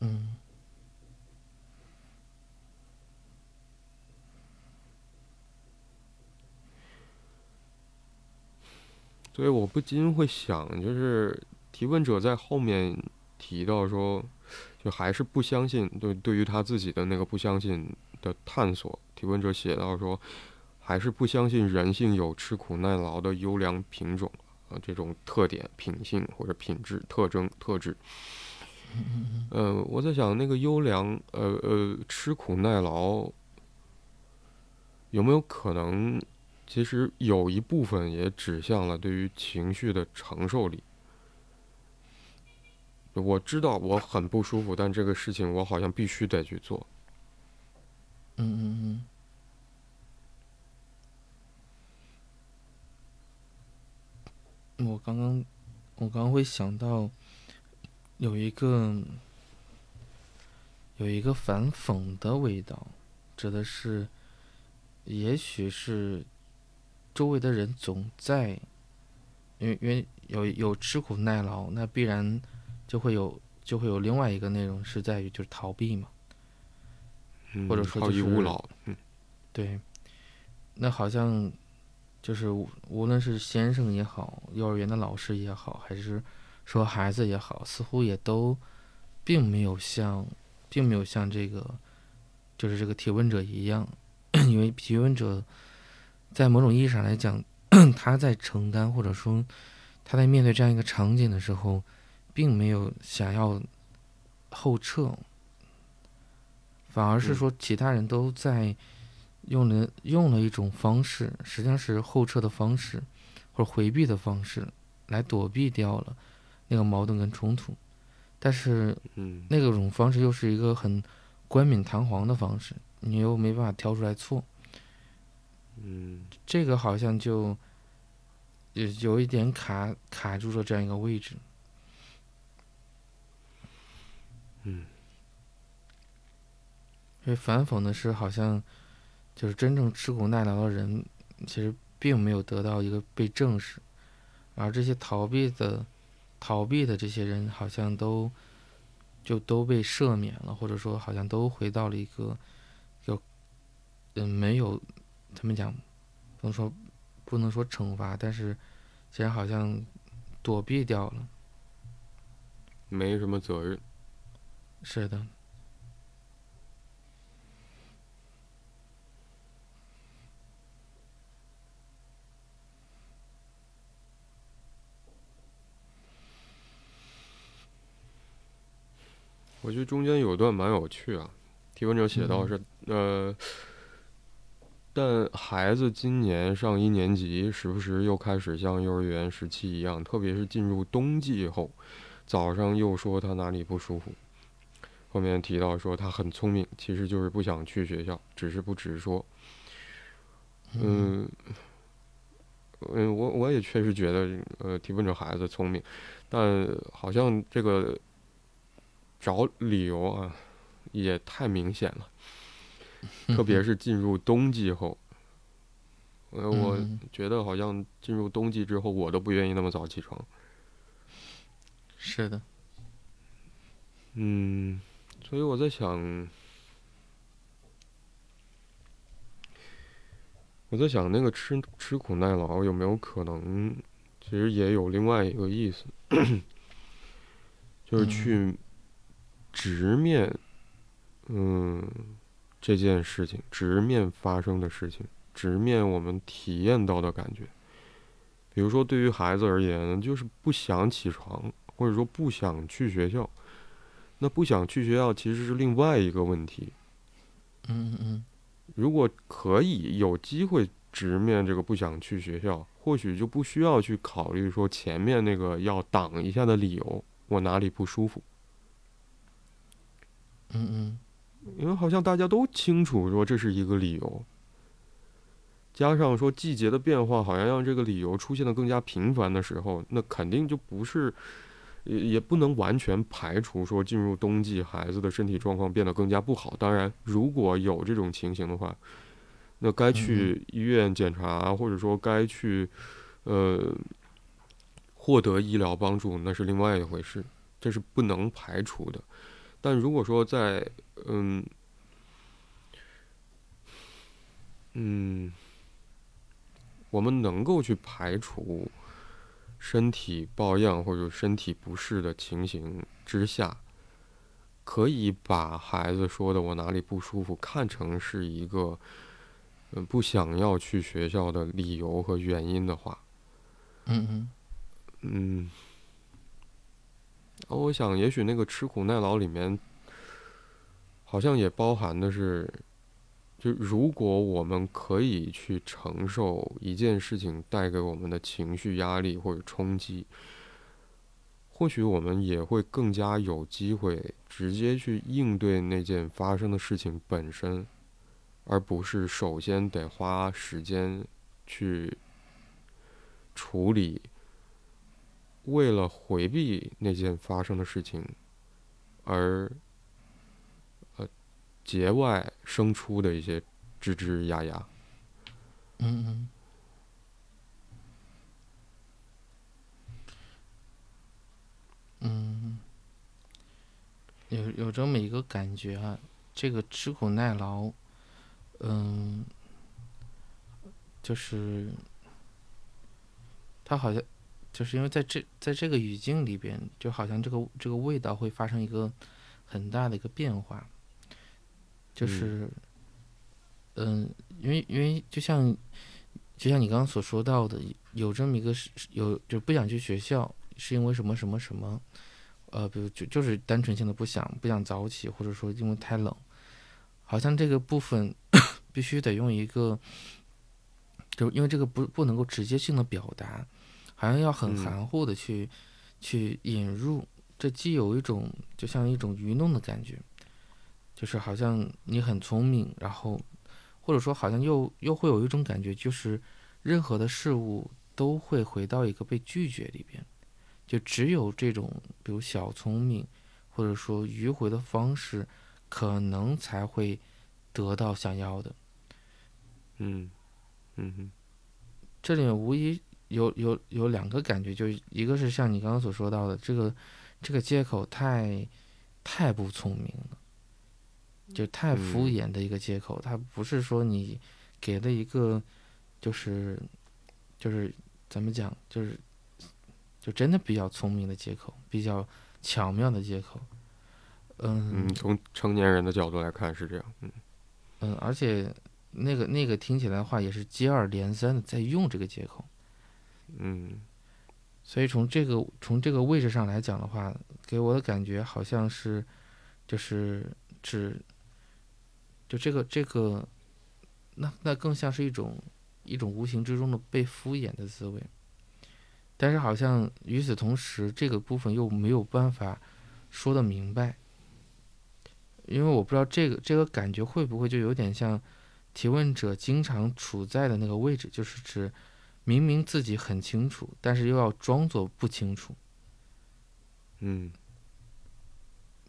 嗯，所以我不禁会想，就是提问者在后面提到说，就还是不相信，对对于他自己的那个不相信的探索，提问者写到说，还是不相信人性有吃苦耐劳的优良品种啊，这种特点、品性或者品质、特征、特质。嗯，我在想那个优良，呃呃，吃苦耐劳，有没有可能，其实有一部分也指向了对于情绪的承受力。我知道我很不舒服，但这个事情我好像必须得去做。嗯嗯嗯。我刚刚，我刚刚会想到。有一个有一个反讽的味道，指的是，也许是周围的人总在，因为因为有有吃苦耐劳，那必然就会有就会有另外一个内容是在于就是逃避嘛，或者说就是对，那好像就是无论是先生也好，幼儿园的老师也好，还是。说孩子也好，似乎也都，并没有像，并没有像这个，就是这个提问者一样，[coughs] 因为提问者，在某种意义上来讲，他在承担，或者说他在面对这样一个场景的时候，并没有想要后撤，反而是说其他人都在用了用了一种方式，实际上是后撤的方式，或者回避的方式，来躲避掉了那个矛盾跟冲突。但是，嗯那个种方式又是一个很冠冕堂皇的方式，你又没办法挑出来错。嗯这个好像就有有一点卡卡住了这样一个位置。嗯因为反讽的是，好像就是真正吃苦耐劳的人，其实并没有得到一个被正视，而这些逃避的逃避的这些人，好像都就都被赦免了，或者说好像都回到了一个就嗯没有他们讲不能说不能说惩罚，但是其实好像躲避掉了。没什么责任。是的，我觉得中间有段蛮有趣啊，提问者写到是、呃，但孩子今年上一年级，时不时又开始像幼儿园时期一样，特别是进入冬季后，早上又说他哪里不舒服。后面提到说他很聪明，其实就是不想去学校，只是不直说。嗯，嗯，我我也确实觉得，呃，提问者孩子聪明，但好像这个找理由啊，也太明显了，[laughs] 特别是进入冬季后。呃，我嗯觉得好像进入冬季之后，我都不愿意那么早起床。是的，嗯，所以我在想，我在想那个吃吃苦耐劳有没有可能，其实也有另外一个意思，[coughs] 就是嗯去直面，嗯，这件事情，直面发生的事情，直面我们体验到的感觉。比如说，对于孩子而言，就是不想起床，或者说不想去学校。那不想去学校其实是另外一个问题。嗯嗯嗯，如果可以有机会直面这个不想去学校，或许就不需要去考虑说前面那个要挡一下的理由，我哪里不舒服。嗯嗯，因为好像大家都清楚说这是一个理由，加上说季节的变化，好像让这个理由出现的更加频繁的时候，那肯定就不是，也也不能完全排除说进入冬季孩子的身体状况变得更加不好。当然，如果有这种情形的话，那该去医院检查，或者说该去，呃，获得医疗帮助，那是另外一回事，这是不能排除的。但如果说在嗯嗯，我们能够去排除身体抱恙或者身体不适的情形之下，可以把孩子说的我哪里不舒服看成是一个嗯不想要去学校的理由和原因的话，嗯嗯，嗯，我想也许那个吃苦耐劳里面，好像也包含的是，就如果我们可以去承受一件事情带给我们的情绪压力或者冲击，或许我们也会更加有机会直接去应对那件发生的事情本身，而不是首先得花时间去处理。为了回避那件发生的事情，而呃节外生出的一些吱吱呀呀。嗯嗯，嗯，有有这么一个感觉啊，这个吃苦耐劳，嗯，就是他好像就是因为在这在这个语境里边，就好像这个这个味道会发生一个很大的一个变化，就是，嗯，因为因为就像就像你刚刚所说到的，有这么一个是有就不想去学校，是因为什么什么什么，呃，比如就就是单纯性的不想不想早起，或者说因为太冷，好像这个部分必须得用一个，就因为这个不不能够直接性的表达，好像要很嗯。含糊的去、去引入，这既有一种就像一种愚弄的感觉，就是好像你很聪明，然后或者说好像又又会有一种感觉，就是任何的事物都会回到一个被拒绝里边，就只有这种比如小聪明或者说迂回的方式，可能才会得到想要的。嗯嗯哼。这里面无疑有有有两个感觉，就是一个是像你刚刚所说到的，这个这个借口太太不聪明了，就太敷嗯衍的一个借口，它不是说你给了一个就是就是怎么讲，就是就真的比较聪明的借口，比较巧妙的借口。嗯嗯，从成年人的角度来看是这样。嗯嗯，而且那个那个听起来的话也是接二连三的在用这个借口。嗯所以从这个从这个位置上来讲的话，给我的感觉好像是，就是指，就这个这个，那那更像是一种一种无形之中的被敷衍的滋味。但是好像与此同时，这个部分又没有办法说得明白，因为我不知道这个这个感觉会不会就有点像提问者经常处在的那个位置，就是指。明明自己很清楚，但是又要装作不清楚，嗯。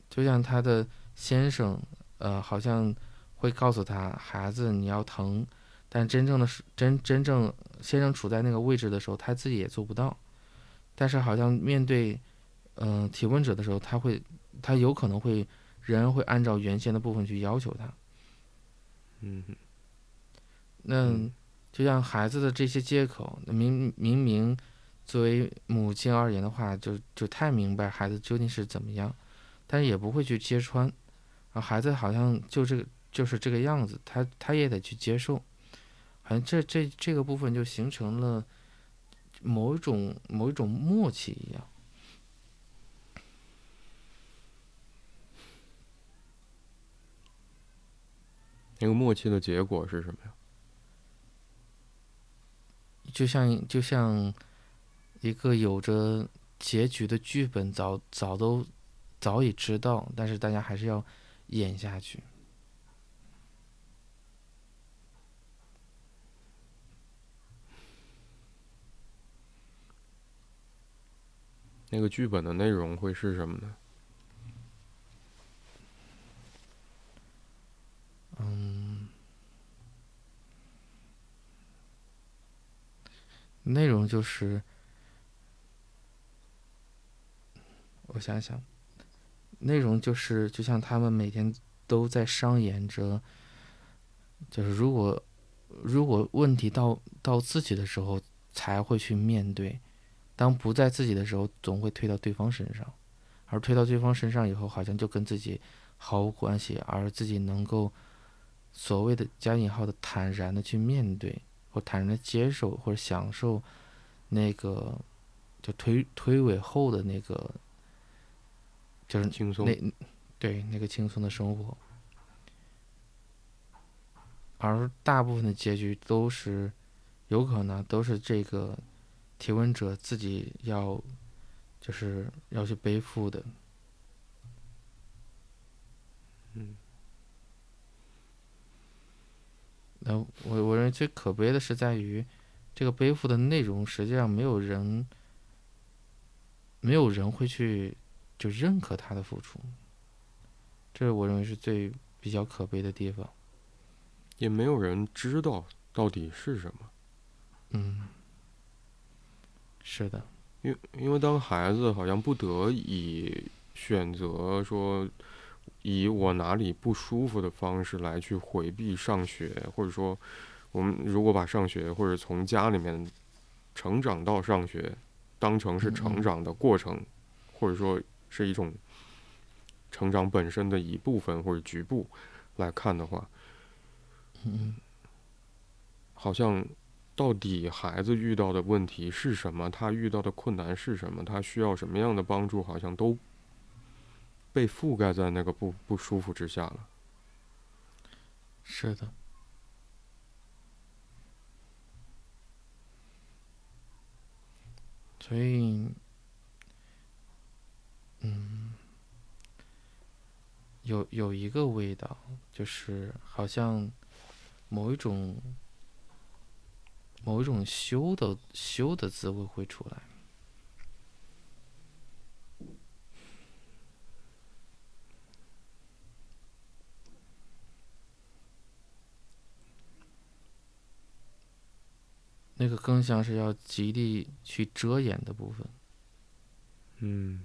就像他的先生，呃，好像会告诉他孩子你要疼，但真正的是真真正先生处在那个位置的时候，他自己也做不到，但是好像面对，嗯、提问者的时候，他会，他有可能会仍然会按照原先的部分去要求他，嗯那嗯就像孩子的这些借口，明明明作为母亲而言的话，就就太明白孩子究竟是怎么样，但是也不会去揭穿，啊孩子好像就这个就是这个样子，他他也得去接受，好像这这这个部分就形成了某一种某一种默契一样。那个默契的结果是什么呀？就像就像一个有着结局的剧本早早都早已知道，但是大家还是要演下去。那个剧本的内容会是什么呢？嗯，内容就是，我想想，内容就是就像他们每天都在上演着，就是如果如果问题到到自己的时候才会去面对，当不在自己的时候，总会推到对方身上，而推到对方身上以后，好像就跟自己毫无关系，而自己能够。所谓的加引号的坦然的去面对，或坦然的接受，或者享受那个就推推诿后的那个，就是轻松。那对那个轻松的生活，而大部分的结局都是有可能都是这个提问者自己要就是要去背负的。嗯那我我认为最可悲的是在于，这个背负的内容实际上没有人，没有人会去就认可他的付出，这是我认为是最比较可悲的地方。也没有人知道到底是什么。嗯，是的，因为因为当孩子好像不得已选择说，以我哪里不舒服的方式来去回避上学，或者说，我们如果把上学或者从家里面成长到上学当成是嗯成嗯长的过程，或者说是一种成长本身的一部分或者局部来看的话，嗯好像到底孩子遇到的问题是什么？他遇到的困难是什么？他需要什么样的帮助？好像都被覆盖在那个不不舒服之下了。是的。所以，嗯，有有一个味道，就是好像某一种。某一种修的修的滋味会出来，那个更像是要极力去遮掩的部分，嗯。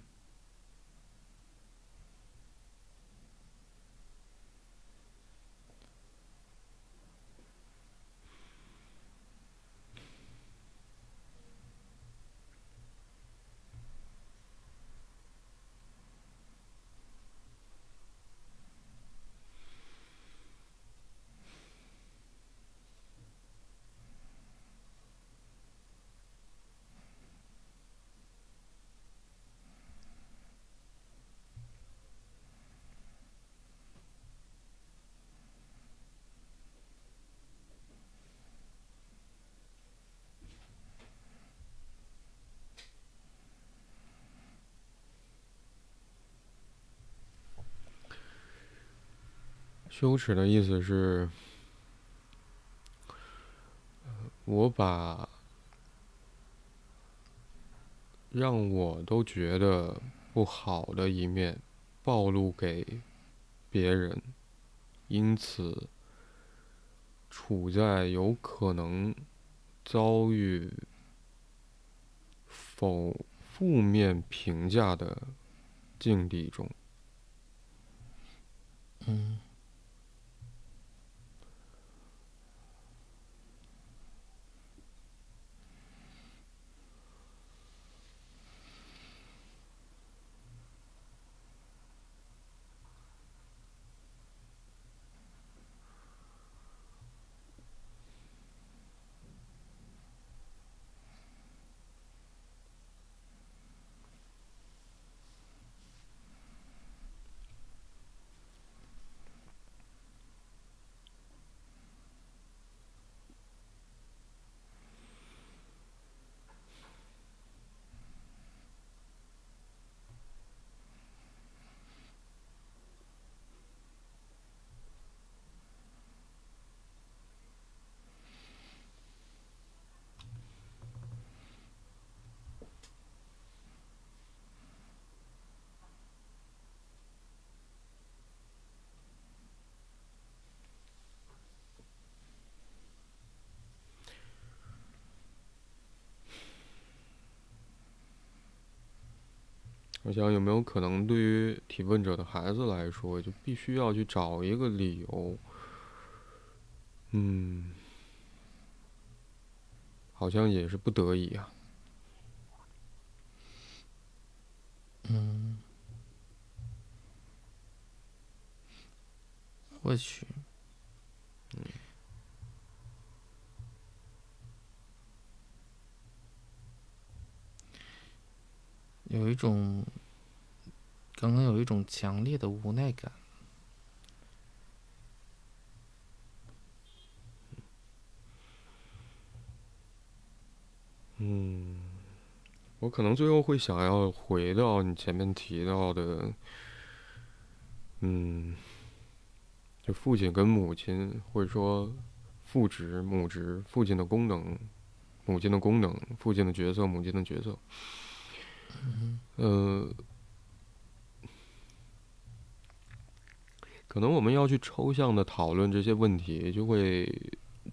羞耻的意思是，我把让我都觉得不好的一面暴露给别人，因此处在有可能遭遇否负面评价的境地中。嗯。我想有没有可能，对于提问者的孩子来说，就必须要去找一个理由，嗯，好像也是不得已啊。嗯，或许，嗯。有一种，刚刚有一种强烈的无奈感。嗯，我可能最后会想要回到你前面提到的，嗯，就父亲跟母亲，或者说父职、母职，父亲的功能，母亲的功能，父亲的角色，母亲的角色。嗯，可能我们要去抽象的讨论这些问题，就会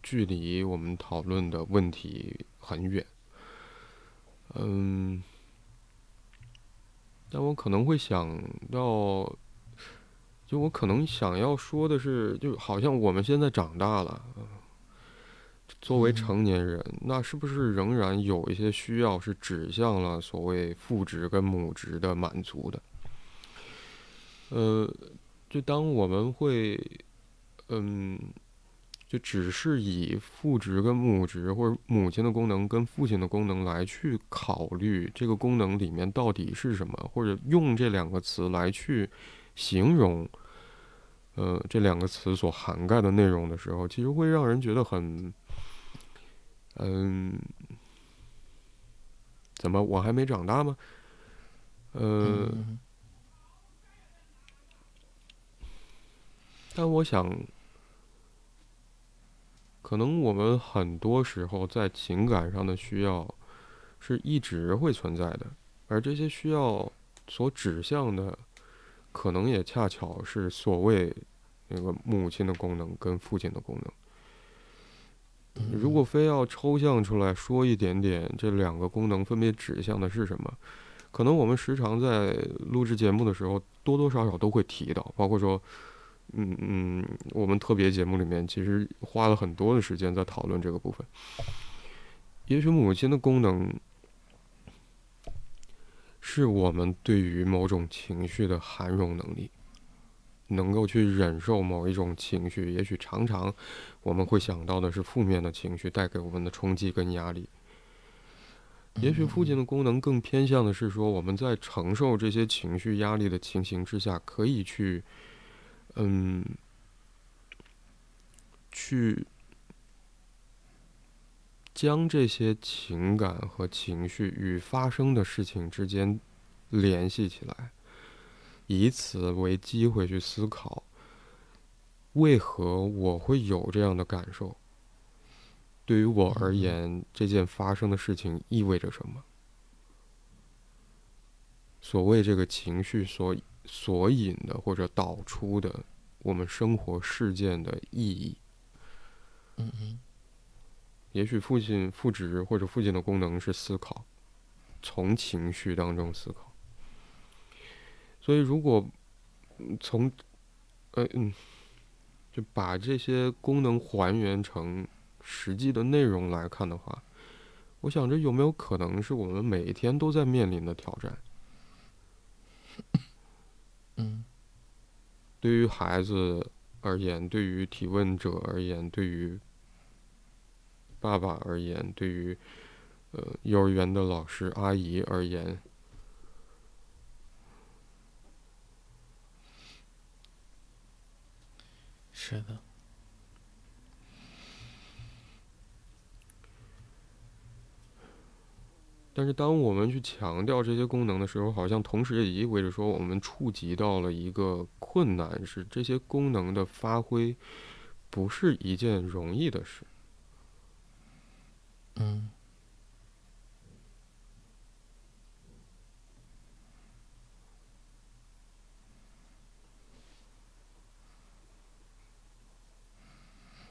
距离我们讨论的问题很远。嗯，但我可能会想到，就我可能想要说的是，就好像我们现在长大了。作为成年人，那是不是仍然有一些需要是指向了所谓父职跟母职的满足的？呃，就当我们会，嗯，就只是以父职跟母职，或者母亲的功能跟父亲的功能来去考虑这个功能里面到底是什么，或者用这两个词来去形容，呃，这两个词所涵盖的内容的时候，其实会让人觉得很，嗯，怎么我还没长大吗？呃，但我想。可能我们很多时候在情感上的需要，是一直会存在的，而这些需要所指向的，可能也恰巧是所谓那个母亲的功能跟父亲的功能。如果非要抽象出来说一点点，这两个功能分别指向的是什么，可能我们时常在录制节目的时候多多少少都会提到，包括说。嗯嗯，我们特别节目里面其实花了很多的时间在讨论这个部分。也许母亲的功能，是我们对于某种情绪的涵容能力，能够去忍受某一种情绪。也许常常我们会想到的是负面的情绪带给我们的冲击跟压力。也许父亲的功能更偏向的是说，我们在承受这些情绪压力的情形之下，可以去。嗯，去将这些情感和情绪与发生的事情之间联系起来，以此为机会去思考，为何我会有这样的感受？对于我而言，这件发生的事情意味着什么？所谓这个情绪所。所引的或者导出的我们生活事件的意义，嗯嗯，也许父亲父职或者父亲的功能是思考，从情绪当中思考。所以如果从呃嗯，就把这些功能还原成实际的内容来看的话，我想这有没有可能是我们每一天都在面临的挑战？嗯，对于孩子而言，对于提问者而言，对于爸爸而言，对于呃幼儿园的老师阿姨而言，是的。但是，当我们去强调这些功能的时候，好像同时也意味着说，我们触及到了一个困难，是这些功能的发挥不是一件容易的事。嗯。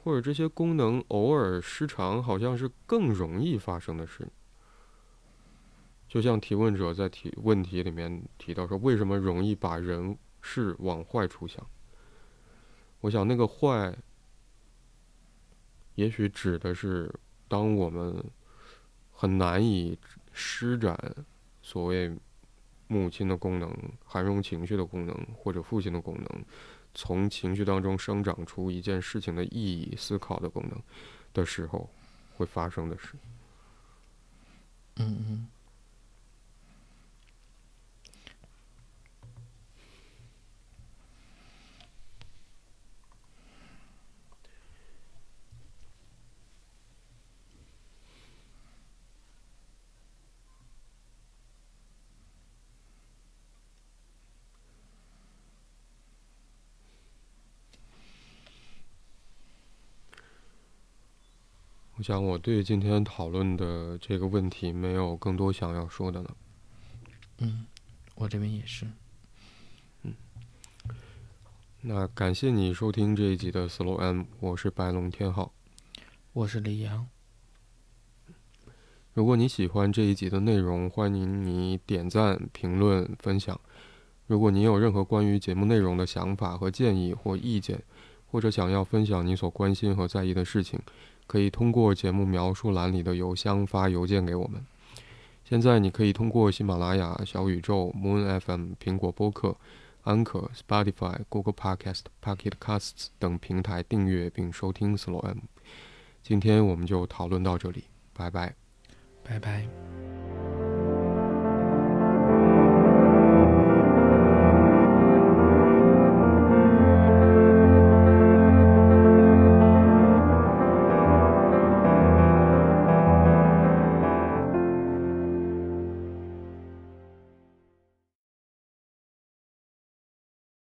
或者这些功能偶尔失常，好像是更容易发生的事。就像提问者在提问题里面提到说，为什么容易把人事往坏处想？我想那个坏，也许指的是当我们很难以施展所谓母亲的功能、涵容情绪的功能或者父亲的功能，从情绪当中生长出一件事情的意义、思考的功能的时候，会发生的事。嗯嗯。我想，我对今天讨论的这个问题没有更多想要说的了。嗯，我这边也是。嗯，那感谢你收听这一集的 Slow M，我是白龙天浩，我是李阳。如果你喜欢这一集的内容，欢迎你点赞、评论、分享。如果你有任何关于节目内容的想法和建议或意见，或者想要分享你所关心和在意的事情。可以通过节目描述栏里的邮箱发邮件给我们。现在你可以通过喜马拉雅、小宇宙、Moon FM、苹果播客、Anker、Spotify、Google Podcast、Pocket Casts 等平台订阅并收听 Slow M。今天我们就讨论到这里，拜拜，拜拜。